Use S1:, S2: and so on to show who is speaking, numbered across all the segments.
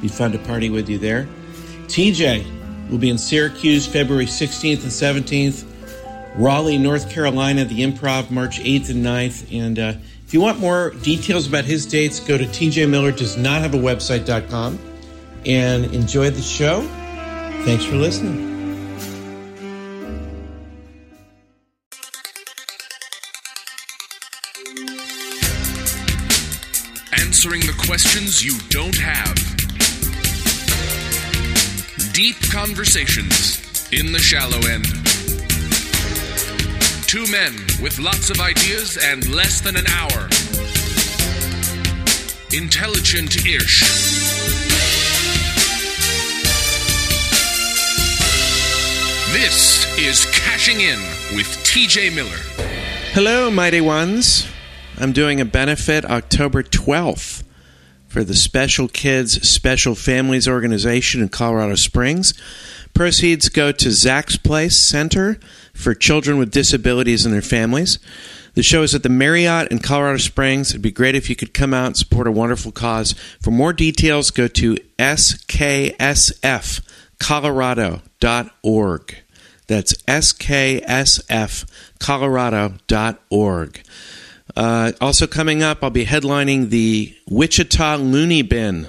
S1: Be fun to party with you there. TJ will be in Syracuse February 16th and 17th. Raleigh, North Carolina, the Improv March 8th and 9th. And uh, if you want more details about his dates, go to tjmillerdoesnothaveawebsite.com and enjoy the show. Thanks for listening.
S2: Answering the questions you don't have. Deep conversations in the shallow end. Two men with lots of ideas and less than an hour. Intelligent ish. This is Cashing In with TJ Miller.
S1: Hello, mighty ones. I'm doing a benefit October 12th for the Special Kids Special Families Organization in Colorado Springs. Proceeds go to Zach's Place Center for children with disabilities and their families. The show is at the Marriott in Colorado Springs. It'd be great if you could come out and support a wonderful cause. For more details, go to sksfcolorado.org. That's sksfcolorado.org. Uh, also coming up, I'll be headlining the Wichita Looney Bin,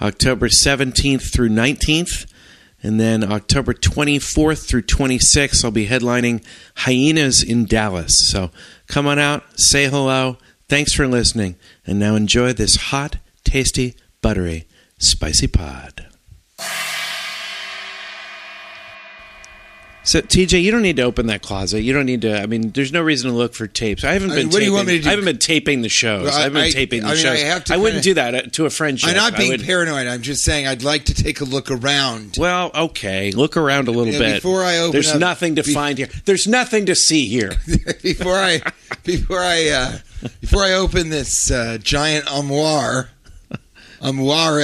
S1: October 17th through 19th. And then October 24th through 26th, I'll be headlining Hyenas in Dallas. So come on out, say hello. Thanks for listening. And now enjoy this hot, tasty, buttery, spicy pod. So TJ, you don't need to open that closet. You don't need to. I mean, there's no reason to look for tapes. I haven't
S3: I
S1: been.
S3: mean, what do you want me to do?
S1: I haven't been taping the shows.
S3: Well,
S1: I, haven't been
S3: I-
S1: taping the
S3: I mean,
S1: shows.
S3: I have to
S1: I
S3: wouldn't
S1: do that uh, to a friendship.
S3: I'm not being paranoid. I'm just saying I'd like to take a look around.
S1: Well, okay. Look around a little
S3: Yeah,
S1: bit.
S3: before I open
S1: there's
S3: up-
S1: nothing to
S3: be-
S1: find here. There's nothing to see here.
S3: before I before I uh, before I open this uh, giant armoire, armoire.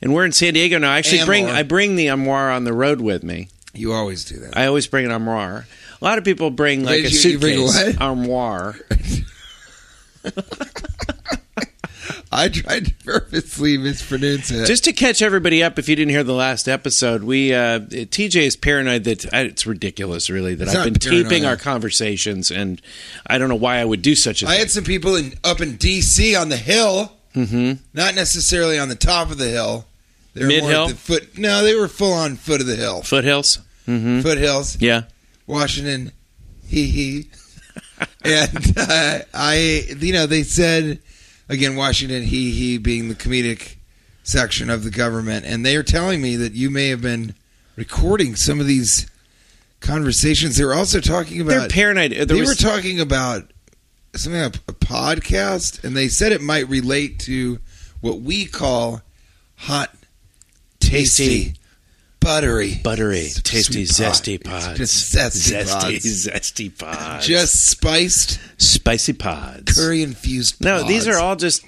S1: And we're in San Diego now. I actually bring I bring the armoire on the road with me.
S3: You always do that.
S1: I always bring an armoire. A lot of people bring like
S3: Wait,
S1: a
S3: you- you bring
S1: suitcase
S3: what?
S1: armoire.
S3: I tried to purposely mispronounce it.
S1: Just to catch everybody up, if you didn't hear the last episode, we uh, TJ is paranoid that uh, it's ridiculous, really, that
S3: It's
S1: I've
S3: not
S1: been taping
S3: paranoia.
S1: our conversations, and I don't know why I would do such a
S3: I
S1: thing.
S3: I had some people in up in D.C. on the hill,
S1: mm-hmm.
S3: not necessarily on the top of the hill. They were more
S1: Mid-hill?
S3: at the foot. No, they were full on foot of the hill,
S1: Foothills. Mm-hmm.
S3: foothills.
S1: Yeah.
S3: Washington, hee hee. and uh, I, you know, they said again, Washington, hee hee, being the comedic section of the government, and they are telling me that you may have been recording some of these conversations. They were also talking
S1: They're
S3: about.
S1: paranoid. There
S3: they
S1: was-
S3: were talking about something like a, a podcast, and they said it might relate to what we call hot, tasty,
S1: Tasty.
S3: Buttery,
S1: buttery,
S3: s-
S1: tasty, zesty pods.
S3: Just zesty,
S1: zesty,
S3: pods.
S1: zesty pods.
S3: just spiced
S1: spicy pods.
S3: curry infused.
S1: No, these are all just.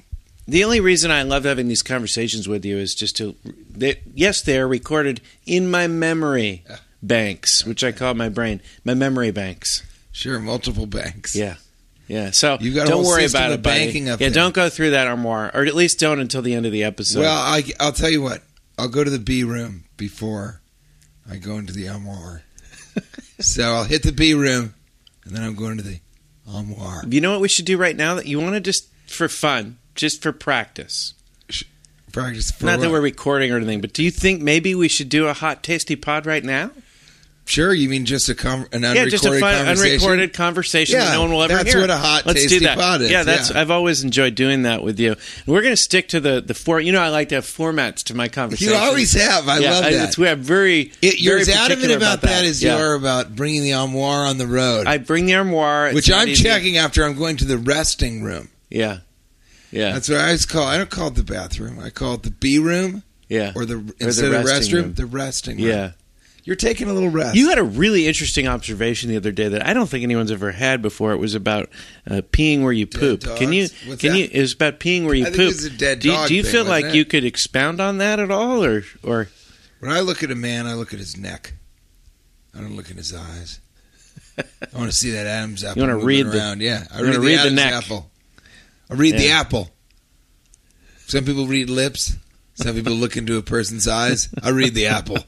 S1: The only reason I love having these conversations with you is just to. They, yes, they're recorded in my memory banks, which I call my brain, my memory banks.
S3: sure multiple banks.
S1: Yeah. Yeah, so
S3: You've got
S1: don't worry about it, buddy.
S3: banking up
S1: yeah,
S3: there.
S1: don't go through that armoire, or at least don't until the end of the episode.
S3: Well, I, I'll tell you what. I'll go to the B room before I go into the armoire. so I'll hit the B room, and then I'm going to the armoire.
S1: you know what we should do right now? That you want to just for fun, just for practice.
S3: Practice for
S1: Not that we're recording or anything, but do you think maybe we should do a hot, tasty pod right now?
S3: Sure, you mean just a com- an unrecorded
S1: yeah, just a fun,
S3: conversation?
S1: unrecorded conversation that no one will ever
S3: that's
S1: hear.
S3: That's what a hot,
S1: Let's
S3: tasty
S1: do that.
S3: pod is,
S1: Yeah, that's.
S3: yeah.
S1: I've always enjoyed doing that with you. And we're going to stick to the the four. You know, I like to have formats to my conversation.
S3: You always have. I
S1: yeah,
S3: love
S1: I,
S3: that.
S1: It's, we have very.
S3: It, you're
S1: very
S3: as adamant
S1: particular
S3: about, that as
S1: Yeah.
S3: you are about bringing the armoire on the road,
S1: I bring the armoire,
S3: which I'm
S1: easy.
S3: checking after I'm going to the resting room.
S1: Yeah, yeah.
S3: That's what I always call. I don't call it the bathroom. I call it the B room.
S1: Yeah.
S3: or the
S1: the
S3: instead of restroom,
S1: room.
S3: the resting room.
S1: Yeah.
S3: You're taking a little rest.
S1: You had a really interesting observation the other day that I don't think anyone's ever had before. It was about uh, peeing where you poop.
S3: dogs?
S1: Can you?
S3: What's
S1: can
S3: that?
S1: you? It was about peeing where you
S3: I
S1: poop.
S3: dead
S1: do you,
S3: dog
S1: do you
S3: thing,
S1: feel like
S3: it?
S1: you could expound on that at all, or or
S3: when I look at a man, I look at his neck. I don't look in his eyes. I want to see that Adam's apple.
S1: You wanna
S3: moving
S1: read the-
S3: yeah. I read the
S1: read the
S3: Adam's
S1: neck.
S3: apple. I read the apple. Some people read lips. Some people look into a person's eyes. I read the apple.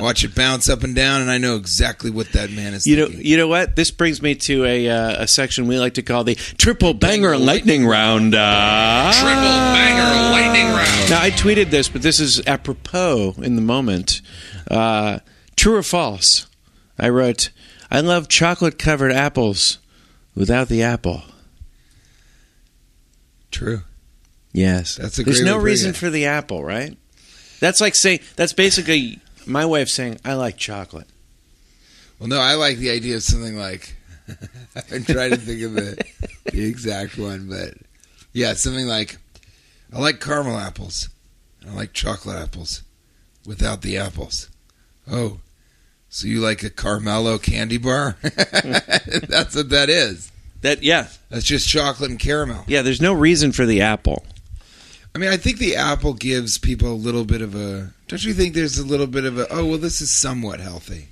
S3: Watch it bounce up and down, and I know exactly what that man is
S1: you know? You know what? This brings me to a uh, a section we like to call the triple banger lightning round. Uh,
S2: Triple banger lightning round.
S1: Now I tweeted this, but this is apropos in the moment. Uh, true or false? I wrote, "I love chocolate covered apples without the apple."
S3: True.
S1: Yes,
S3: That's a
S1: There's
S3: great
S1: no
S3: way to bring
S1: reason for the apple, right? That's like saying that's basically my way of saying I like chocolate.
S3: Well, no, I like the idea of something like. I'm trying to think of the, the exact one, but yeah, something like I like caramel apples. I like chocolate apples without the apples. Oh, so you like a Caramello candy bar? That's what that is.
S1: That yeah,
S3: That's just chocolate and caramel.
S1: yeah. There's no reason for the apple.
S3: I mean, I think the apple gives people a little bit of a. Don't you think there's a little bit of a? Oh, well, this is somewhat healthy.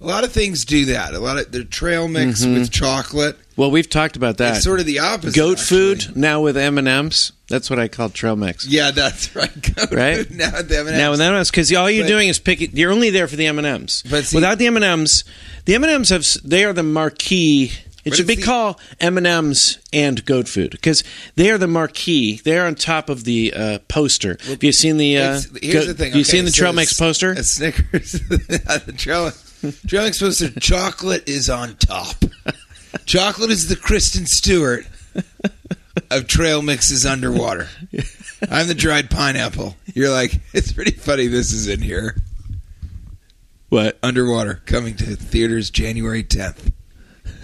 S3: A lot of things do that. A lot of the trail mix mm-hmm. with chocolate.
S1: Well, we've talked about that.
S3: It's sort of the opposite.
S1: Goat
S3: actually.
S1: food now with M and M's. That's what I call trail mix.
S3: Yeah, that's right. Goat
S1: Right?
S3: food now with M&Ms.
S1: Now with M&Ms, because all you're
S3: But-
S1: doing is picking. You're only there for the M and M's.
S3: But see-
S1: Without the M and M's, the M and M's have. They are the marquee. It
S3: But
S1: should be
S3: the-
S1: called M and M's and goat food because they are the marquee. They are on top of the uh, poster. have you seen the? Uh,
S3: here's the thing.
S1: Have you seen the
S3: so
S1: trail mix poster?
S3: A Snickers. the trail, trail mix poster. Chocolate is on top. Chocolate is the Kristen Stewart of trail mixes underwater. I'm the dried pineapple. You're like, it's pretty funny. This is in here.
S1: What?
S3: Underwater, coming to theaters January 10th.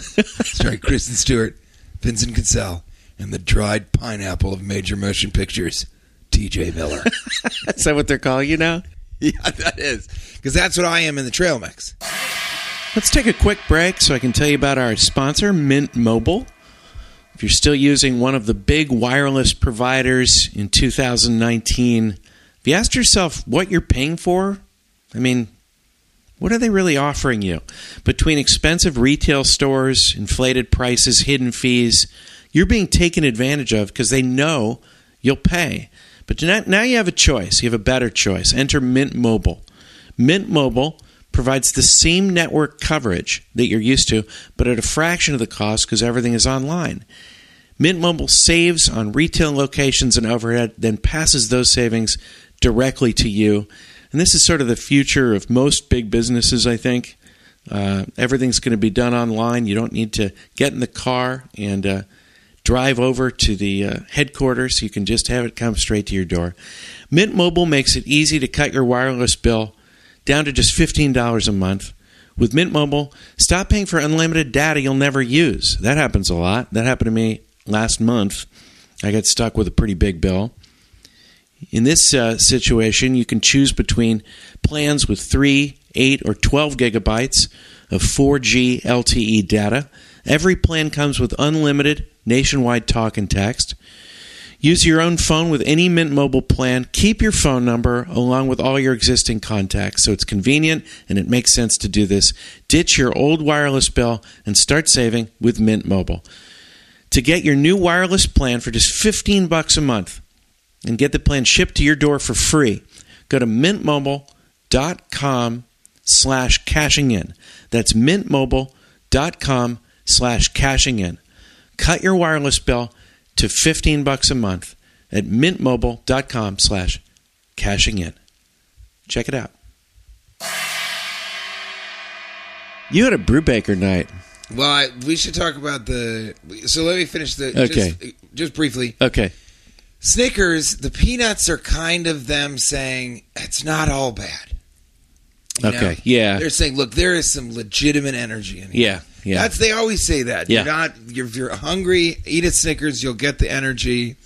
S3: Starring Kristen Stewart, Vincent Cassel, and the dried pineapple of major motion pictures, T.J. Miller.
S1: Is that what they're calling you now?
S3: yeah, that is because that's what I am in the trail mix.
S1: Let's take a quick break so I can tell you about our sponsor, Mint Mobile. If you're still using one of the big wireless providers in 2019, have you asked yourself what you're paying for? I mean, what are they really offering you? Between expensive retail stores, inflated prices, hidden fees, you're being taken advantage of because they know you'll pay. But now you have a choice. You have a better choice. Enter Mint Mobile. Mint Mobile provides the same network coverage that you're used to, but at a fraction of the cost because everything is online. Mint Mobile saves on retail locations and overhead, then passes those savings directly to you. And this is sort of the future of most big businesses, I think. Uh, everything's going to be done online. You don't need to get in the car and uh, drive over to the uh, headquarters. You can just have it come straight to your door. Mint Mobile makes it easy to cut your wireless bill down to just $15 a month. With Mint Mobile, stop paying for unlimited data you'll never use. That happens a lot. That happened to me last month. I got stuck with a pretty big bill. In this uh, situation, you can choose between plans with 3, 8, or 12 gigabytes of 4G LTE data. Every plan comes with unlimited nationwide talk and text. Use your own phone with any Mint Mobile plan. Keep your phone number along with all your existing contacts so it's convenient and it makes sense to do this. Ditch your old wireless bill and start saving with Mint Mobile. To get your new wireless plan for just 15 bucks a month and get the plan shipped to your door for free, go to mintmobile.com slash cashing in. That's mintmobile.com slash cashing in. Cut your wireless bill to 15 bucks a month at mintmobile.com slash cashing in. Check it out. You had a Brewbaker night.
S3: Well, I, we should talk about the. So let me finish the.
S1: Okay.
S3: Just, just briefly,
S1: Okay.
S3: Snickers. The peanuts are kind of them saying it's not all bad. You
S1: Okay.
S3: know?
S1: Yeah.
S3: They're saying, look, there is some legitimate energy in here.
S1: Yeah. Yeah.
S3: That's they always say that.
S1: Yeah.
S3: You're not. You're, if you're hungry, eat a Snickers. You'll get the energy.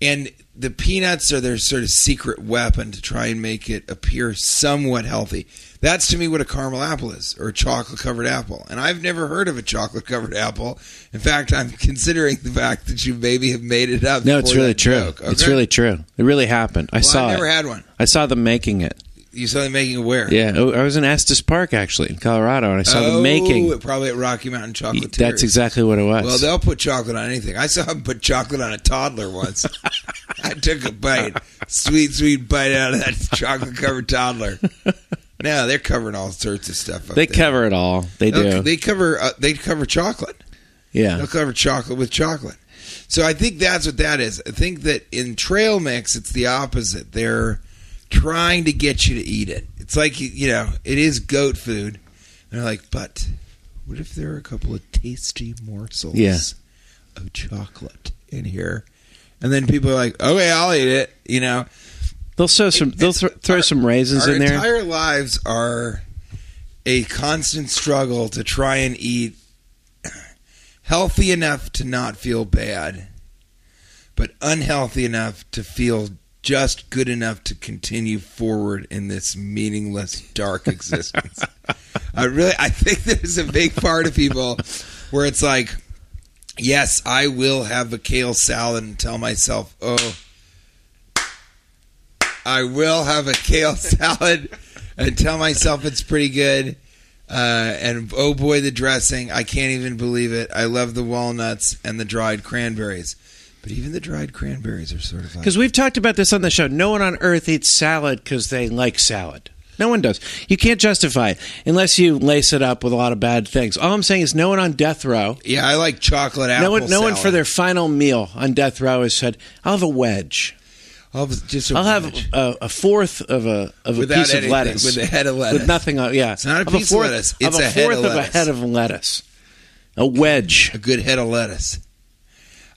S3: and the peanuts are their sort of secret weapon to try and make it appear somewhat healthy. That's to me what a caramel apple is, or a chocolate covered apple. And I've never heard of a chocolate covered apple. In fact, I'm considering the fact that you maybe have made it up.
S1: No, it's really true.
S3: joke.
S1: It's really true. It really happened. I
S3: Well,
S1: saw
S3: I've never
S1: it.
S3: had one.
S1: I saw them making it.
S3: You saw them making it where?
S1: Yeah, oh, I was in Estes Park actually in Colorado, and I saw
S3: oh,
S1: them making.
S3: probably at Rocky Mountain Chocolate.
S1: That's exactly what it was.
S3: Well, they'll put chocolate on anything. I saw them put chocolate on a toddler once. I took a bite, sweet, sweet bite out of that chocolate covered toddler. No, they're covering all sorts of stuff. Up
S1: they
S3: there.
S1: cover it all. They
S3: They'll-
S1: do.
S3: They cover. Uh, they cover chocolate.
S1: yeah.
S3: They'll cover chocolate with chocolate. So I think that's what that is. I think that in trail mix, it's the opposite. They're trying to get you to eat it. It's like you know, it is goat food. And they're like, but what if there are a couple of tasty morsels
S1: Yeah.
S3: of chocolate in here? And then people are like, okay, I'll eat it. You know,
S1: They'll throw some. They'll th- throw
S3: Our-
S1: some raisins in there.
S3: entire lives are a constant struggle to try and eat healthy enough to not feel bad, but unhealthy enough to feel just good enough to continue forward in this meaningless, dark existence. I really, I think there's a big part of people where it's like, yes, I will have a kale salad and tell myself, oh. I will have a kale salad and tell myself it's pretty good. Uh, and oh boy, the dressing! I can't even believe it. I love the walnuts and the dried cranberries, but even the dried cranberries are sort of like
S1: Because we've talked about this on the show. No one on earth eats salad because they like salad. No one does. You can't justify it unless you lace it up with a lot of bad things. All I'm saying is, no one on death row,
S3: yeah. I like chocolate apple.
S1: no one, no one for their final meal on death row has said, "I'll have a wedge.
S3: I'll have just a
S1: I'll have a, a fourth of a of a
S3: Without
S1: piece of lettuce
S3: with a head of lettuce.
S1: with nothing on. Yeah,
S3: It's not a
S1: I'll
S3: piece of
S1: fourth,
S3: lettuce, it's a
S1: a
S3: head
S1: fourth
S3: of
S1: of, a head of lettuce. A wedge.
S3: a good head of lettuce.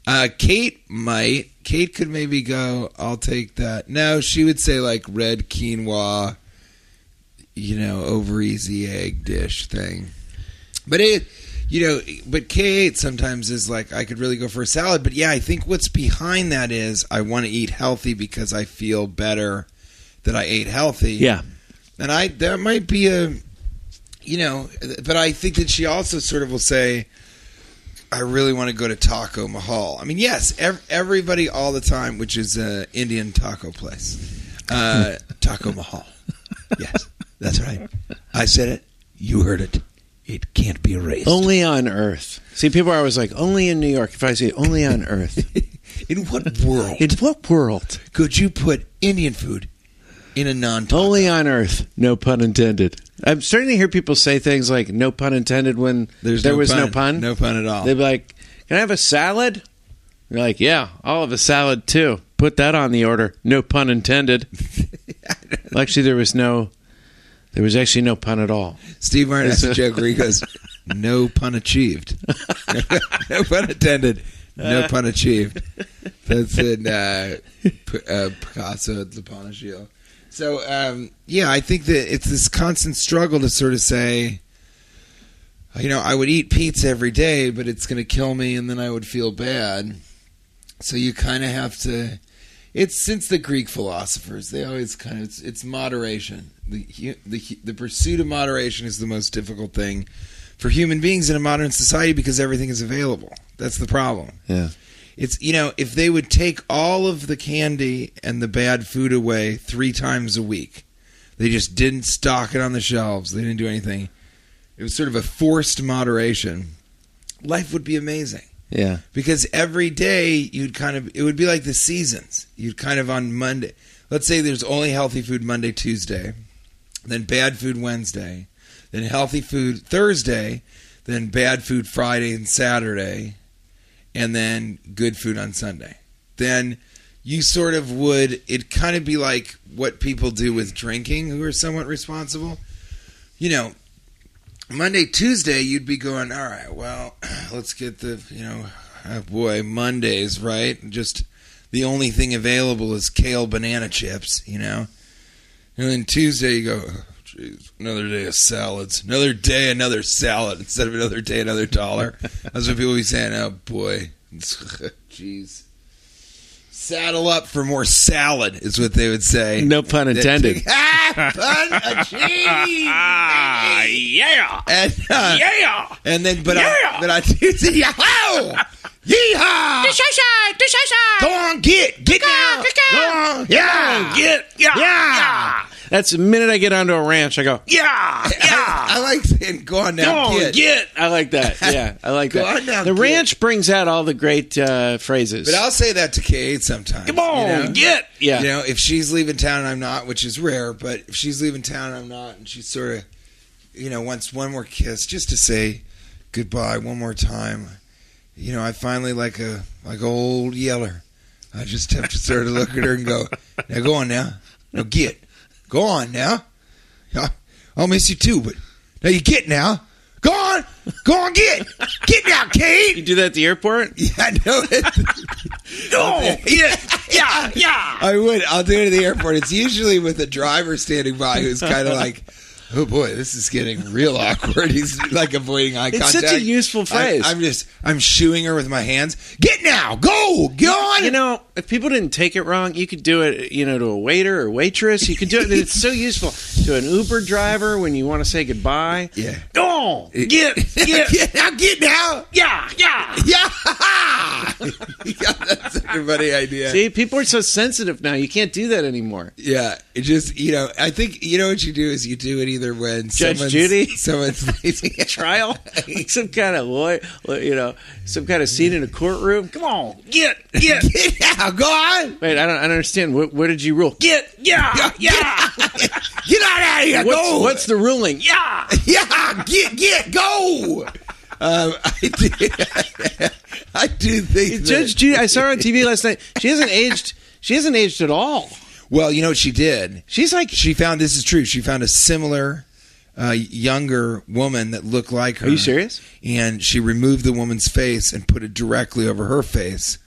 S3: Uh, Kate might. Kate could maybe go. I'll take that. No, she would say like red quinoa, you know, over easy egg dish thing. But it, you know, but Kate sometimes is like I could really go for a salad. But yeah, I think what's behind that is I want to eat healthy because I feel better that I ate healthy.
S1: Yeah.
S3: And I that might be a you know, but I think that she also sort of will say I really want to go to Taco Mahal. I mean, yes, ev- everybody all the time, which is an Indian taco place. Uh, taco Mahal. Yes, that's right. I said it. You heard it. It can't be erased.
S1: Only on Earth. See, people are always like, only in New York. If I say only on Earth,
S3: In what world
S1: in what world?
S3: could you put Indian food in a non-taco?
S1: Only on Earth. No pun intended. I'm starting to hear people say things like "no pun intended" when
S3: There's
S1: there
S3: no
S1: was
S3: pun.
S1: no pun.
S3: No pun at all.
S1: They'd be like, "Can I have a salad?" You're like, "Yeah, I'll have a salad too." Put that on the order. No pun intended. well, actually, there was no. There was actually no pun at all.
S3: Steve Martin has a joke where he goes, "No pun achieved." no pun intended. No pun achieved. That's in uh, P- uh, Picasso at the Panagio. So um, yeah, I think that it's this constant struggle to sort of say, you know, I would eat pizza every day, but it's going to kill me, and then I would feel bad. So you kind of have to. It's since the Greek philosophers, they always kind of it's, it's moderation. The, the the pursuit of moderation is the most difficult thing for human beings in a modern society because everything is available. That's the problem.
S1: Yeah.
S3: It's you know if they would take all of the candy and the bad food away three times a week, they just didn't stock it on the shelves. They didn't do anything. It was sort of a forced moderation. Life would be amazing
S1: Yeah.
S3: because every day you'd kind of it would be like the seasons. You'd kind of on Monday. Let's say there's only healthy food Monday, Tuesday, then bad food Wednesday, then healthy food Thursday, then bad food Friday and Saturday, and then good food on Sunday. Then you sort of would it kind of be like what people do with drinking who are somewhat responsible. You know, Monday, Tuesday, you'd be going, all right, well, let's get the, you know, oh boy, Mondays, right? Just the only thing available is kale banana chips, you know? And then Tuesday, you go, jeez, another day of salads. Another day, another salad instead of another day, another dollar. That's what people be saying, oh boy, jeez. Saddle up for more salad is what they would say.
S1: No pun intended.
S3: ah, pun achieved.
S2: Ah, yeah.
S3: And, uh,
S2: Yeah.
S3: and then, but
S2: Yeah.
S3: I, but I do say, yahoo! Yeehaw! Go on, get, get now. Go on, yeah,
S2: Get. Yeah.
S3: yeah.
S1: That's the minute I get onto a ranch, I go,
S2: Yeah.
S3: I,
S2: Yeah.
S3: I like saying, go on now,
S1: Go on,
S3: get.
S1: I like that. Yeah, I like
S3: Go
S1: that.
S3: on now,
S1: the ranch brings out all the great uh, phrases.
S3: But I'll say that to Kate sometimes.
S2: Come on.
S3: you know?
S2: Get.
S1: yeah.
S3: You know, if she's leaving town and I'm not, which is rare, but if she's leaving town and I'm not, and she sort of, you know, wants one more kiss just to say goodbye one more time, you know, I finally like a like old yeller. I just have to sort of look at her and go, "Now go on now, now get, go on now. Yeah, I'll miss you too, but now you get now. Go on, go on, get, get now, Kate.
S1: You do that at the airport?
S3: Yeah, I know it.
S2: Go. Get. Yeah. Yeah.
S3: I would. I'll do it at the airport. It's usually with a driver standing by who's kind of like, "Oh boy, this is getting real awkward." He's like avoiding eye
S1: It's
S3: contact.
S1: It's such a useful phrase.
S3: I, am just, I'm shooing her with my hands. Get now, go, get on.
S1: You know, if people didn't take it wrong, you could do it, you know, to a waiter or waitress. You could do it. It's so useful to an Uber driver when you want to say goodbye.
S3: yeah.
S2: Go. on. Get. Get.
S3: get now, get now.
S2: Yeah. Yeah.
S3: Yeah, yeah, that's a funny idea.
S1: See, people are so sensitive now. You can't do that anymore.
S3: Yeah, it just you know, I think you know what you do is you do it either when
S1: Judge
S3: someone's,
S1: Judy?
S3: someone's lazy.
S1: Trial, like some kind of lawyer, you know, some kind of scene in a courtroom. Come on,
S2: Get. Get.
S3: Get go on.
S1: wait, I don't, I don't understand. What, what did you rule?
S2: Get. Yeah. Yeah.
S3: Get out of here,
S1: What's,
S3: go.
S1: what's the ruling?
S2: Yeah.
S3: Yeah, get get go. Um, I do, I do think
S1: Judge Judy, I saw her on TV last night. She hasn't aged. She hasn't aged at all.
S3: Well, you know what she did?
S1: She's like
S3: She found this is true. She found a similar uh, younger woman that looked like her.
S1: Are you serious?
S3: And she removed the woman's face and put it directly over her face,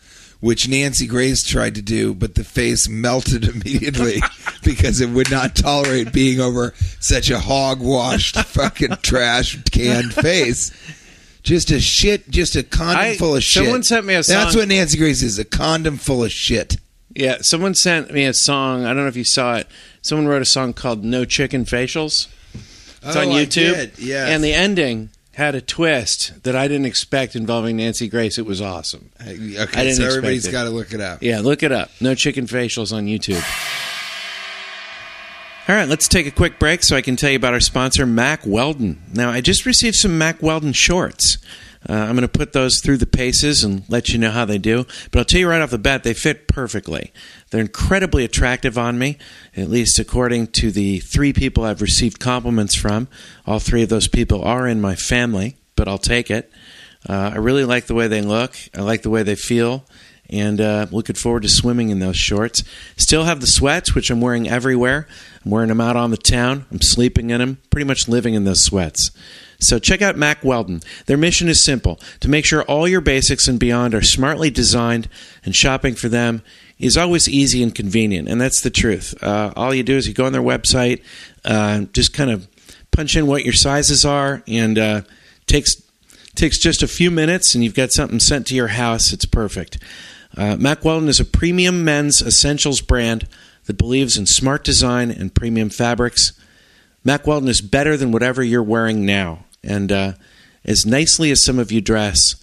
S3: which Nancy Grace tried to do, but the face melted immediately because it would not tolerate being over such a hog-washed fucking trash canned face. Just a shit, just a condom
S1: I-
S3: full of shit.
S1: someone sent me a song.
S3: That's what Nancy Grace is, a condom full of shit.
S1: Yeah, someone sent me a song. I don't know if you saw it. Someone wrote a song called "No Chicken Facials." It's oh, on
S3: Oh, I
S1: YouTube.
S3: yes.
S1: And the ending had a twist that I didn't expect involving Nancy Grace. It was awesome.
S3: Okay,
S1: I didn't
S3: so everybody's got to look it up.
S1: Yeah, look it up. No Chicken Facials on YouTube. All right, let's take a quick break so I can tell you about our sponsor, Mack Weldon. Now, I just received some Mack Weldon shorts. Uh, I'm going to put those through the paces and let you know how they do. But I'll tell you right off the bat, they fit perfectly. They're incredibly attractive on me, at least according to the three people I've received compliments from. All three of those people are in my family, but I'll take it. Uh, I really like the way they look. I like the way they feel and uh, looking forward to swimming in those shorts. Still have the sweats, which I'm wearing everywhere. I'm wearing them out on the town. I'm sleeping in them, pretty much living in those sweats. So check out Mack Weldon. Their mission is simple to make sure all your basics and beyond are smartly designed, and shopping for them is always easy and convenient. And that's the truth. Uh, all you do is you go on their website, uh, just kind of punch in what your sizes are, and uh, takes takes just a few minutes, and you've got something sent to your house. It's perfect. Uh, Mack Weldon is a premium men's essentials brand that believes in smart design and premium fabrics. Mack Weldon is better than whatever you're wearing now. And uh, as nicely as some of you dress,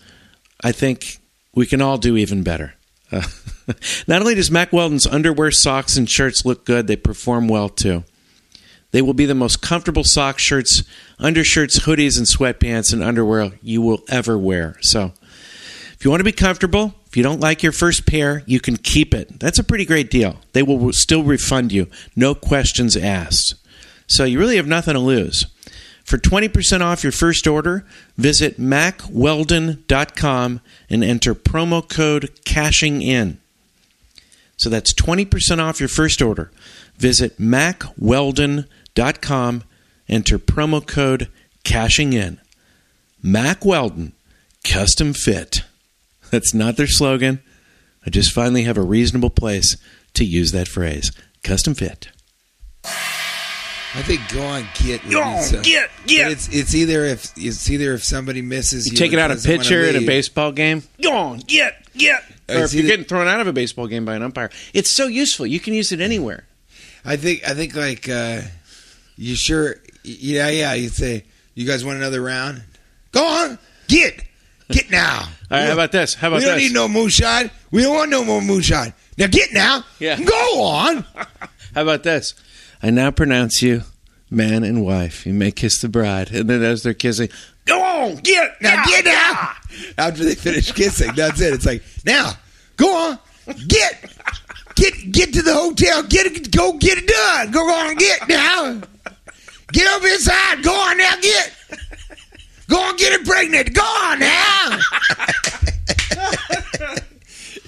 S1: I think we can all do even better. Uh, not only does Mack Weldon's underwear, socks, and shirts look good, they perform well too. They will be the most comfortable socks, shirts, undershirts, hoodies, and sweatpants and underwear you will ever wear. So, if you want to be comfortable, if you don't like your first pair, you can keep it. That's a pretty great deal. They will still refund you, no questions asked. So, you really have nothing to lose. For 20% off your first order, visit mackweldon.com and enter promo code cashing in. So that's 20% off your first order. Visit mackweldon.com, enter promo code cashing in. Mack Weldon, custom fit. That's not their slogan. I just finally have a reasonable place to use that phrase. Custom fit.
S3: I think go on get. would
S1: Go on,
S3: so-
S1: get, get.
S3: It's it's either if it's either if somebody misses.
S1: You take it out a
S3: doesn't
S1: pitcher in a baseball game. Go on, get, get. Or if you're
S3: either-
S1: getting thrown out of a baseball game by an umpire, it's so useful. You can use it anywhere.
S3: I think I think like uh, you sure yeah yeah you say you guys want another round? Go on, get get now.
S1: All right, how about this? How about
S3: we don't
S1: this?
S3: need no moonshine. We don't want no more moonshine. Now get now.
S1: Yeah.
S3: Go on.
S1: How about this? I now pronounce you man and wife. You may kiss the bride, and then as they're kissing, go on, get
S3: Now get now. After they finish kissing, that's it. It's like now, go on, get, get, get to the hotel. Get it, go get it done. Go on, get now. Get up inside. Go on now, get. Go on, get it pregnant. Go on now.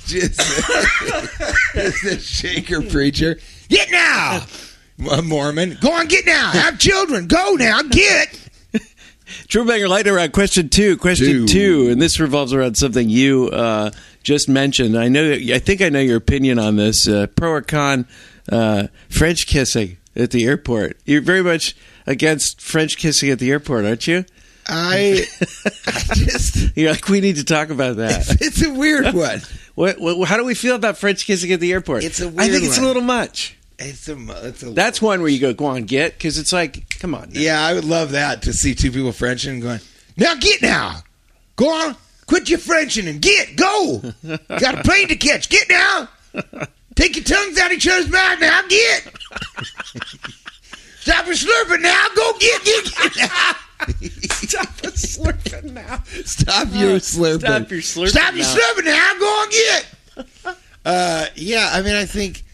S3: Just, just a shaker preacher. Get now. A Mormon. Go on, get now. Have children. Go now, get.
S1: True Banger Lightning Round question two. Question
S3: Two.
S1: two. and this revolves around something you uh, just mentioned. I know. I think I know your opinion on this. Uh, pro or con uh, French kissing at the airport? You're very much against French kissing at the airport, aren't you?
S3: I, I just.
S1: You're like, we need to talk about that.
S3: It's a weird one.
S1: what, what, how do we feel about French kissing at the airport?
S3: It's a weird I
S1: think it's a little much.
S3: It's a. It's a.
S1: That's one where you go, go on, get, because it's like, come on. now.
S3: yeah, I would love that to see two people Frenching and going. Now get now, go on, quit your Frenching and get go. Got a plane to catch. Get now. Take your tongues out of each other's mouth now. Get. Stop your slurping now. Go get get get now.
S1: Stop slurping now.
S3: Stop your slurping.
S1: Stop your slurping
S3: Stop your
S1: now.
S3: slurping now. Go on get. Uh, yeah, I mean, I think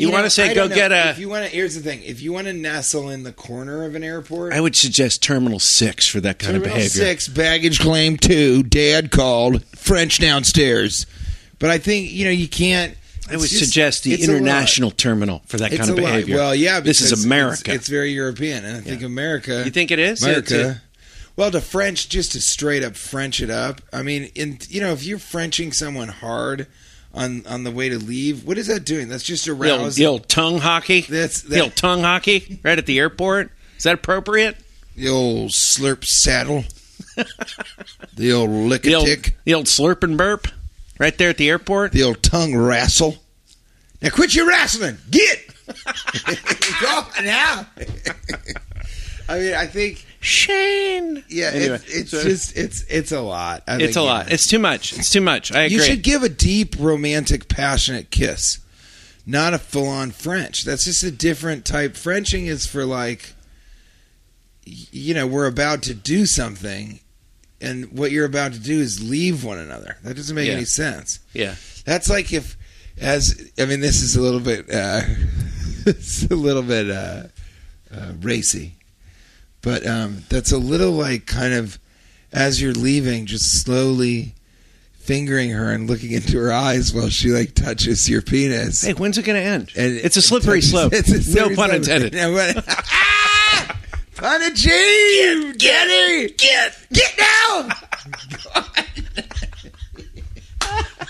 S1: You, want
S3: know,
S1: to say, go
S3: know.
S1: get a.
S3: If you want to, here's the thing: if you want to nestle in the corner of an airport,
S1: I would suggest Terminal 6 for that kind
S3: Terminal
S1: of behavior.
S3: Six baggage claim two. Dad called French downstairs, but I think you know you can't.
S1: I would
S3: just-
S1: suggest the
S3: it's a lot.
S1: international terminal for that
S3: It's
S1: kind of behavior.
S3: Well, yeah,
S1: this is America.
S3: It's, it's very European, and I think America.
S1: you think it is?
S3: America? Well, to French, just to straight up French it up. I mean, in you know, if you're Frenching someone hard on on the way to leave, what is that doing? That's just arousing
S1: the old tongue hockey.
S3: That's-
S1: the old tongue hockey right at the airport. Is that appropriate?
S3: the old slurp saddle, the old lick
S1: The
S3: a
S1: old,
S3: tick.
S1: the old slurp and burp right there at the airport.
S3: the old tongue wrestle. Now quit your wrestling. Get. Go now. I mean, I think
S1: Shane.
S3: yeah,
S1: Anyway,
S3: it's, it's
S1: so-
S3: just it's it's a lot. I
S1: It's
S3: think,
S1: a
S3: yeah.
S1: lot. It's too much. It's too much. I agree.
S3: You should give a deep, romantic, passionate kiss, not a full-on French. That's just a different type. Frenching is for like, you know, we're about to do something, and what you're about to do is leave one another. That doesn't make
S1: Yeah.
S3: any sense.
S1: yeah.
S3: That's like if, as I mean, this is a little bit, uh, it's a little bit uh, uh, racy, but um, that's a little like kind of as you're leaving, just slowly fingering her and looking into her eyes while she like touches your penis.
S1: Hey, when's it going to end?
S3: And
S1: it's a slippery slope.
S3: It's a
S1: no
S3: slippery
S1: pun
S3: slope.
S1: intended.
S3: No, but- ah! Pun achieved! Get it! Get! Get now!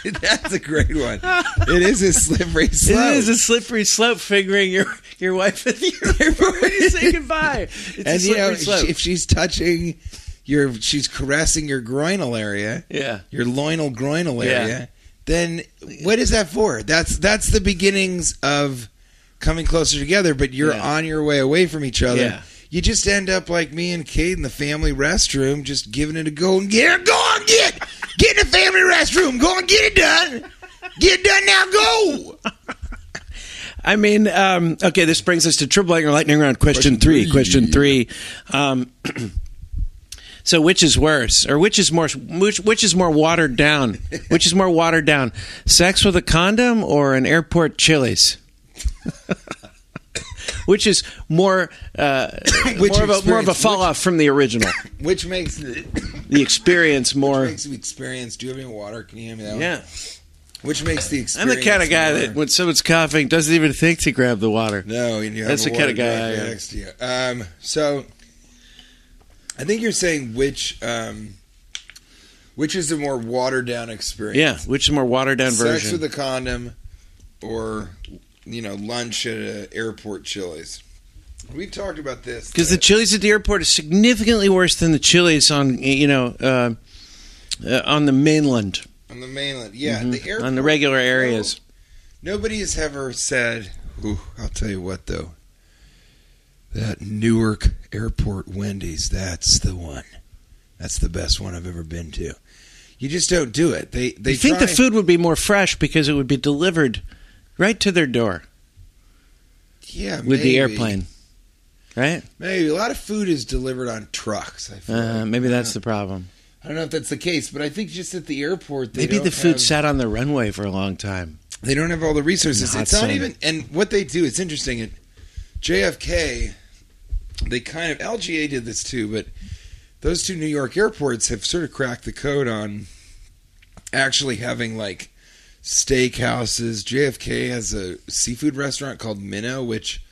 S3: That's a great one. It is a slippery slope.
S1: It is a slippery slope fingering your, your wife at the airport when you say goodbye. It's
S3: and you know,
S1: slope.
S3: if she's touching your, she's caressing your groinal area,
S1: yeah.
S3: your loinal groinal
S1: Yeah.
S3: area. Then what is that for? That's that's the beginnings of coming closer together. But you're
S1: Yeah.
S3: on your way away from each other.
S1: Yeah.
S3: You just end up like me and Kate in the family restroom, just giving it a go and get go on get get in the family restroom, go and get it done, get it done now, go.
S1: I mean, um, okay, this brings us to Triple Lightning Lightning Round question,
S3: Question
S1: three.
S3: three.
S1: Question three. Um, so, which is worse, or which is more, which, which is more watered down? Which is more watered down? Sex with a condom or an airport Chili's? which is more, uh,
S3: Which
S1: more of a more of a fall off from the original?
S3: Which makes the
S1: The experience more.
S3: makes the experience. Do you have any water? Can you hand me that? one? Which makes the experience.
S1: I'm
S3: experience.
S1: the kind of guy
S3: more-
S1: that when someone's coughing doesn't even think to grab the water.
S3: No, and you
S1: That's the
S3: a
S1: kinda
S3: water
S1: guy I
S3: directly
S1: am.
S3: next to you. Um, so, I think you're saying which um, which is the more watered down experience?
S1: Yeah, which is the more watered down
S3: sex
S1: version?
S3: with a condom, or you know, lunch at an airport Chili's. We've talked about this
S1: because the Chili's at the airport is significantly worse than the Chili's on you know uh, uh, on the mainland
S3: on the mainland. Yeah,
S1: Mhm.
S3: the airport
S1: on the regular areas.
S3: Nobody has ever said, Ooh, I'll tell you what, though. That Newark Airport Wendy's, that's the one. That's the best one I've ever been to. You just don't do it. They they
S1: you think
S3: try-
S1: the food would be more fresh because it would be delivered right to their door
S3: yeah,
S1: with the airplane, right?
S3: Maybe a lot of food is delivered on trucks. I feel
S1: Uh, maybe that's the problem.
S3: I don't know if that's the case, but I think just at the airport, they
S1: Maybe the food
S3: have-
S1: sat on the runway for a long time.
S3: They don't have all the resources.
S1: Hot
S3: It's not even, and what they do, it's interesting. At JFK, they kind of LGA did this too, but those two New York airports have sort of cracked the code on actually having like steakhouses. JFK has a seafood restaurant called Minnow, which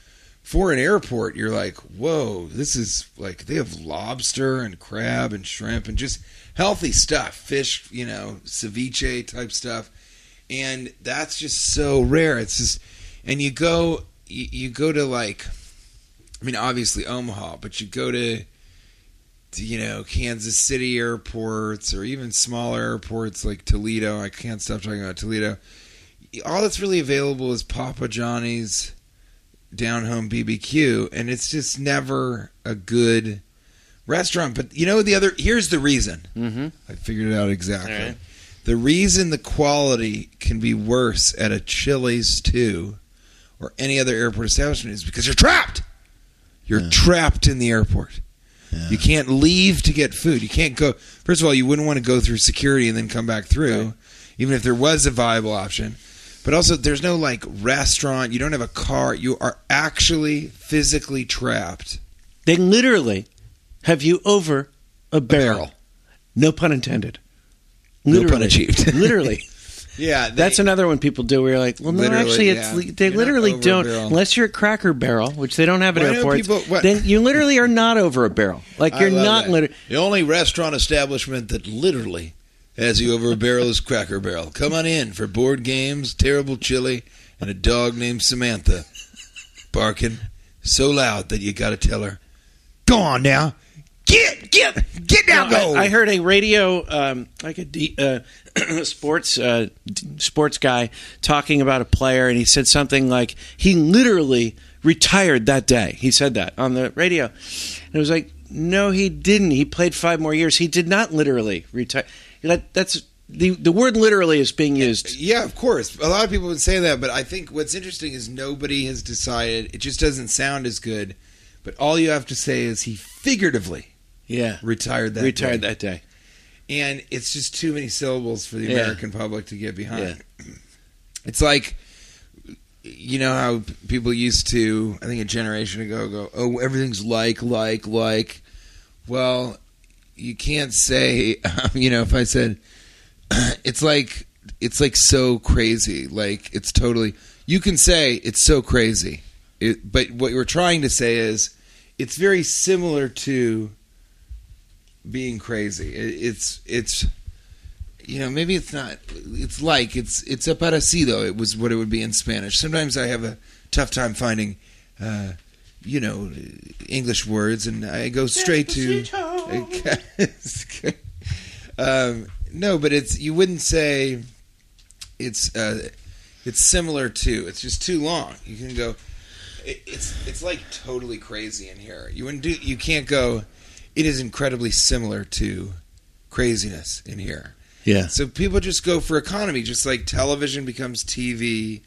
S3: for an airport, you're like, whoa, this is like they have lobster and crab and shrimp and just healthy stuff, fish, you know, ceviche type stuff and that's just so rare. It's just, and you go, you, you go to like, I mean, obviously Omaha, but you go to, to, you know, Kansas City airports or even smaller airports like Toledo. I can't stop talking about Toledo. All that's really available is Papa Johnny's down home BBQ, and it's just never a good restaurant. But you know, the other here's the reason.
S1: Mm-hmm.
S3: I figured it out exactly.
S1: Right.
S3: The reason the quality can be worse at a Chili's too, or any other airport establishment, is because you're trapped. You're
S1: Yeah.
S3: trapped in the airport.
S1: Yeah.
S3: You can't leave to get food. You can't go. First of all, you wouldn't want to go through security and then come back through,
S1: Right.
S3: even if there was a viable option. But also, there's no like restaurant. You don't have a car. You are actually physically trapped.
S1: They literally have you over a barrel. No pun intended.
S3: No
S1: Literally.
S3: pun achieved.
S1: literally.
S3: Yeah,
S1: That's another one people do where you're like, well, no, actually, it's
S3: yeah.
S1: they
S3: You're
S1: literally don't. Unless you're at Cracker Barrel, which they don't have at
S3: Why
S1: airports,
S3: people-
S1: then you literally are not over a barrel. Like you're not literally.
S3: The only restaurant establishment that literally has you over a barrel is Cracker Barrel. Come on in for board games, terrible chili, and a dog named Samantha barking so loud that you got to tell her, "Go on now, get get get down,
S1: No,
S3: go."
S1: I, I heard a radio, um, like a D, uh, sports uh, d- sports guy talking about a player, and he said something like he literally retired that day. He said that on the radio, and it was like, no, he didn't. He played five more years. He did not literally retire. That, that's the the word literally is being used.
S3: Yeah, of course. A lot of people would say that, but I think what's interesting is nobody has decided. It just doesn't sound as good. But all you have to say is he figuratively
S1: Yeah,
S3: retired that
S1: retired
S3: day.
S1: that day.
S3: and it's just too many syllables for the
S1: Yeah.
S3: American public to get behind. It's like you know how people used to, I think a generation ago, go, "Oh, everything's like, like, like." Well, you can't say, you know, if I said, it's like, it's like so crazy, like it's totally. You can say it's so crazy, it, but what you're trying to say is, it's very similar to being crazy. It, it's it's you know maybe it's not. It's like it's it's a parecido. It was what it would be in Spanish. Sometimes I have a tough time finding. Uh, you know English words, and I go straight to. um, no, but it's you wouldn't say it's uh, it's similar to. It's just too long. You can go. It, it's it's like totally crazy in here. You wouldn't do. You can't go. It is incredibly similar to craziness in here.
S1: Yeah,
S3: So people just go for economy, just like television becomes TV,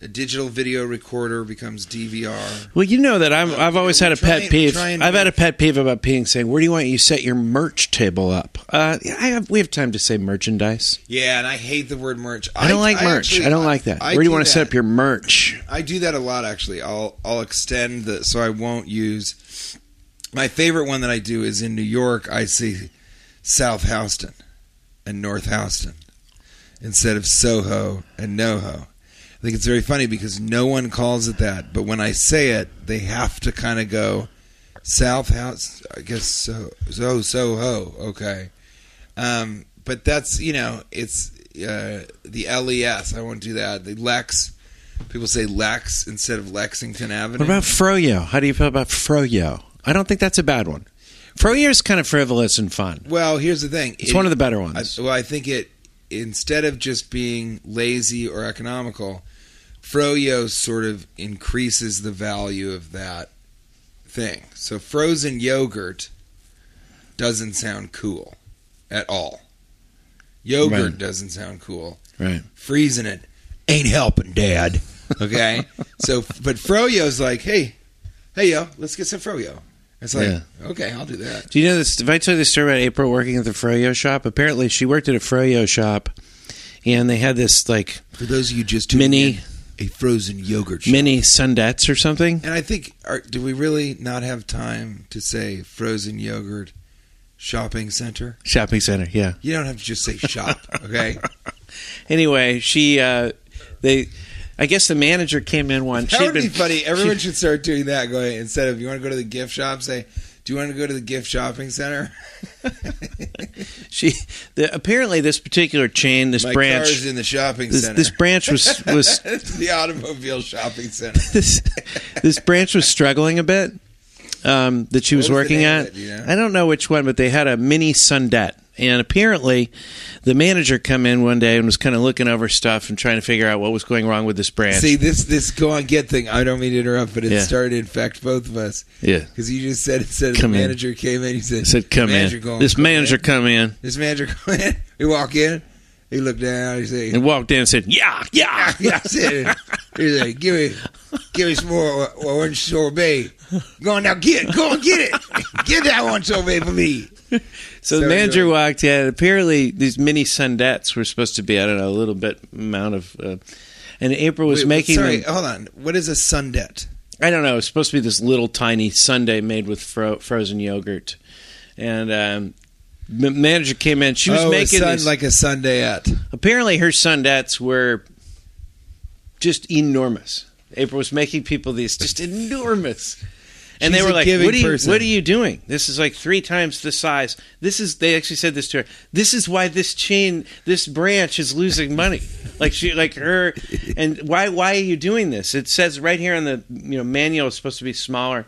S3: a digital video recorder becomes DVR.
S1: Well, you know that I'm, I've always had a pet
S3: and-
S1: peeve. I've had a pet peeve about peeing, saying, "Where do you want you set your merch table up?" Uh, I have, we have time to say merchandise.
S3: Yeah, and I hate the word merch.
S1: I don't like merch.
S3: actually-
S1: I don't like that.
S3: I
S1: Where do you want to set up your merch?
S3: I do that a lot actually. I'll I'll extend the so I won't use my favorite one that I do is in New York. I see South Houston and North Houston instead of Soho and NoHo. I think it's very funny because no one calls it that, but when I say it, they have to kind of go South House. I guess so. So Soho. Okay. Um, but that's you know it's uh, the LES. I won't do that. The Lex. People say Lex instead of Lexington Avenue.
S1: What about Froyo? How do you feel about Froyo? I don't think that's a bad one. Froyo is kind of frivolous and fun.
S3: well, here's the thing.
S1: It's one of the better ones.
S3: I, well, I think it instead of just being lazy or economical, Froyo sort of increases the value of that thing. So frozen yogurt doesn't sound cool at all. Yogurt
S1: Right.
S3: doesn't sound cool.
S1: right.
S3: Freezing it ain't helping, Dad. Okay, so but Froyo's like, hey, hey yo, let's get some Froyo. It's like,
S1: Yeah.
S3: okay, I'll do that.
S1: Do you know this? If I tell you the story about April working at the Froyo shop, apparently she worked at a Froyo shop, and they had this like
S3: For those of you just
S1: Mini-
S3: in, a frozen yogurt shop.
S1: mini sundettes or something.
S3: And I think, are, do we really not have time to say frozen yogurt shopping center?
S1: Shopping center, yeah.
S3: You don't have to just say shop, okay?
S1: Anyway, she, uh, they, I guess the manager came in one.
S3: That
S1: she'd
S3: would be funny. Everyone should start doing that. Going instead of you want to go to the gift shop, say, "Do you want to go to the gift shopping center?"
S1: She, the, apparently this particular chain, this
S3: My
S1: branch,
S3: car's in the shopping
S1: this,
S3: center.
S1: this branch was was
S3: the automobile shopping center.
S1: this this branch was struggling a bit um, that she was,
S3: was
S1: working at.
S3: it, you know?
S1: I don't know which one, but they had a mini Sundette, and apparently the manager come in one day and was kind of looking over stuff and trying to figure out what was going wrong with this brand.
S3: See this this go on get thing. I don't mean to interrupt, but it
S1: Yeah.
S3: started to infect both of us
S1: yeah,
S3: because you just said it said
S1: Come
S3: the
S1: in.
S3: manager came in. He said,
S1: said, "Come in."
S3: going,
S1: this
S3: "Come
S1: manager
S3: in."
S1: come in
S3: This manager come in. We walk in. He looked down. He said,
S1: and walked in and said, "Yeah, yeah,
S3: Yeah, I said, give me, give me some more uh, orange sorbet. Go on now, get. Go on, get it. Get that one sorbet for me.
S1: So the manager walked in. Apparently, these mini Sundettes were supposed to be I don't know a little bit amount of, uh, and April was
S3: Wait,
S1: making
S3: sorry,
S1: them.
S3: hold on. What is a sundet?
S1: I don't know. It was supposed to be this little tiny sundae made with fro- frozen yogurt, and um, the manager came in. She was
S3: oh,
S1: making
S3: a sun, like a sundaette.
S1: apparently, her sundettes were just enormous. April was making people these just enormous. And
S3: She's
S1: they were like, "What are you?
S3: person.
S1: What are you doing? This is like three times the size. This is." They actually said this to her. This is why this chain, this branch, is losing money. Like she, like her, and why? Why are you doing this? It says right here on the you know manual it's supposed to be smaller.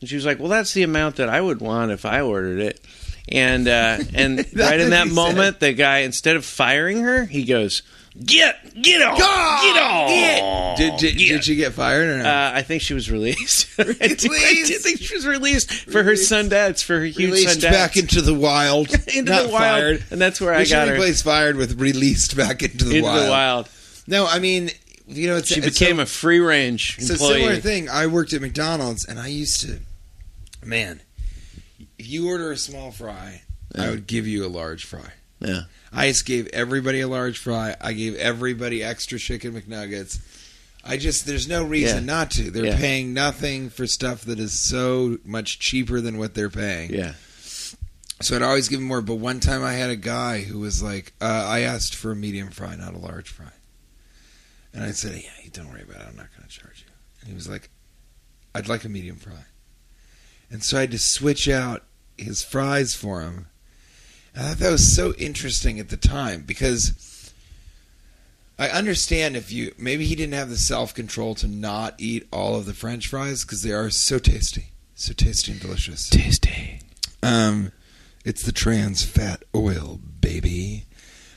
S1: And she was like, "Well, that's the amount that I would want if I ordered it." And uh, and right in that moment, the guy instead of firing her, he goes, "Get, get off, get off,
S3: Did, did,
S1: get."
S3: did she get fired or not?
S1: Uh, I think she was released. I, do, I do
S3: think
S1: think she was released for her
S3: Released.
S1: sundads, for her huge
S3: released
S1: sundads.
S3: back into the wild.
S1: Into
S3: not
S1: the wild,
S3: Fired.
S1: and that's where
S3: We
S1: I
S3: should
S1: got her
S3: replace fired with released back into the
S1: into
S3: wild.
S1: the wild.
S3: No, I mean, you know, it's,
S1: She
S3: it's
S1: became
S3: so-
S1: a free range Employee.
S3: It's a similar thing. I worked at McDonald's, and I used to, man, if you order a small fry, I would give you a large fry.
S1: Yeah.
S3: I just gave everybody a large fry. I gave everybody extra chicken McNuggets. I just, there's no reason
S1: Yeah.
S3: not to. They're
S1: Yeah.
S3: paying nothing for stuff that is so much cheaper than what they're paying.
S1: Yeah.
S3: So I'd always give them more. But one time I had a guy who was like, uh, I asked for a medium fry, not a large fry. And I said, Yeah, don't worry about it. I'm not going to charge you. And he was like, I'd like a medium fry. And so I had to switch out his fries for him. I thought that was so interesting at the time because I understand if you maybe he didn't have the self control to not eat all of the French fries because they are so tasty, so tasty and delicious.
S1: Tasty.
S3: Um, it's the trans fat oil, baby.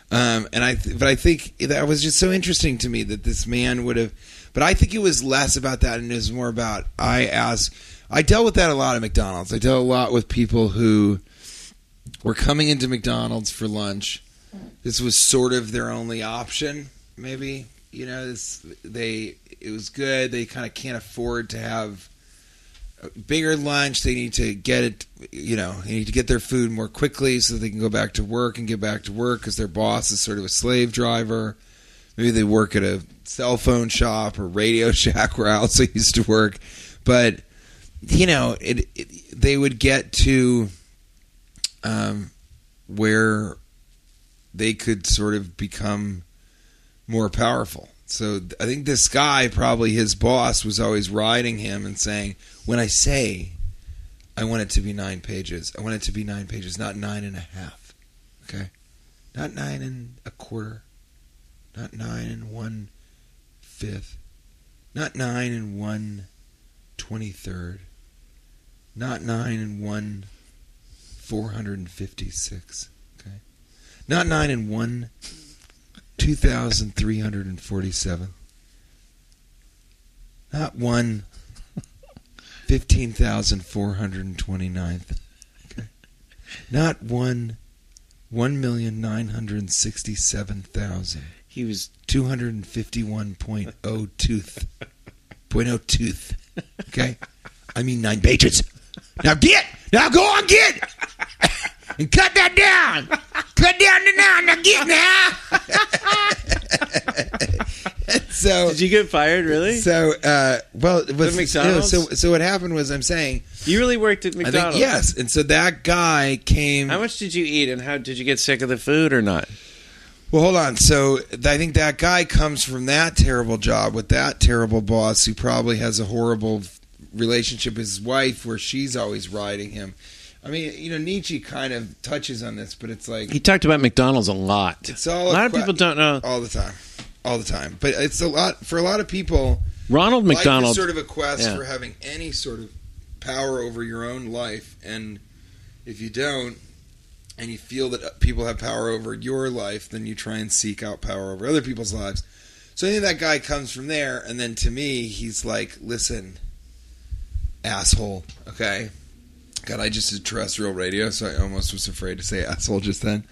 S3: Um, and I, th- but I think that was just so interesting to me that this man would have. But I think it was less about that, and it was more about I asked. I dealt with that a lot at McDonald's. I dealt a lot with people who were coming into McDonald's for lunch. This was sort of their only option, maybe. You know, this, they it was good. They kind of can't afford to have a bigger lunch. They need to get it, you know, they need to get their food more quickly so they can go back to work and get back to work because their boss is sort of a slave driver. Maybe they work at a cell phone shop or Radio Shack where I also used to work. But, you know, it, it they would get to um, where they could sort of become more powerful. So I think this guy, probably his boss, was always riding him and saying, "When I say I want it to be nine pages, I want it to be nine pages, not nine and a half. Okay, not nine and a quarter, not nine and one fifth. not nine and one twenty third, not nine and one four hundred and fifty six. Okay, not nine and one two thousand three hundred and forty seven. Not one fifteen thousand four hundred and twenty ninth. Okay, not one one million nine hundred and sixty seven thousand
S1: He was
S3: two hundred and fifty one point oh tooth. Point oh tooth. Okay? I mean nine pages. Now get! Now go on get! And cut that down! Cut down the now. now get now! so
S1: Did you get fired? Really?
S3: so uh well it was,
S1: At McDonald's?
S3: no, so so what happened was I'm saying
S1: You really worked at
S3: I
S1: McDonald's?
S3: think yes, and so that guy came
S1: How much did you eat, and how did you get sick of the food or not?
S3: Well, hold on. So I think that guy comes from that terrible job with that terrible boss who probably has a horrible relationship with his wife where she's always riding him. I mean, you know, Nietzsche kind of touches on this, but it's like
S1: He talked about McDonald's a lot.
S3: it's all
S1: a lot of people don't know.
S3: all the time, all the time. But it's a lot for a lot of people.
S1: Ronald McDonald.
S3: sort of a quest
S1: Yeah.
S3: for having any sort of power over your own life, and if you don't, and you feel that people have power over your life, then you try and seek out power over other people's lives. So I think that guy comes from there, and then to me, he's like, "Listen, asshole, okay." God, I just did terrestrial radio, so I almost was afraid to say asshole just then.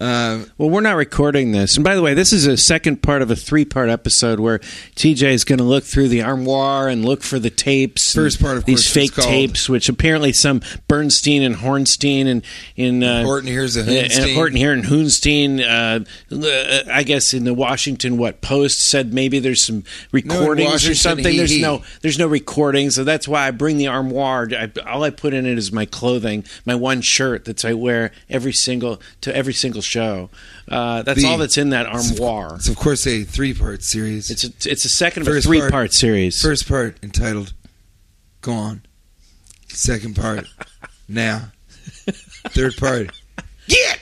S3: Um,
S1: Well, we're not recording this. And by the way, this is a second part of a three part episode where TJ is going to look through the armoire and look for the tapes.
S3: First part, of
S1: these fake tapes, which apparently some Bernstein and Hornstein and in uh,
S3: Horton here's a
S1: uh,
S3: Hoonstein.
S1: and Horton here and Hoonstein. Uh, uh, I guess in the Washington what Post said maybe there's some recordings or something.
S3: he-
S1: there's
S3: he.
S1: no there's no recording, so that's why I bring the armoire. I, all I put in it is my clothing, my one shirt that I wear every single to every single show. Uh, that's
S3: The-
S1: all that's in that armoire.
S3: it's of course a three-part series.
S1: It's a, it's a second of a
S3: First
S1: three
S3: part-
S1: series.
S3: First part entitled "Go On." Second part Now. Third part Yeah!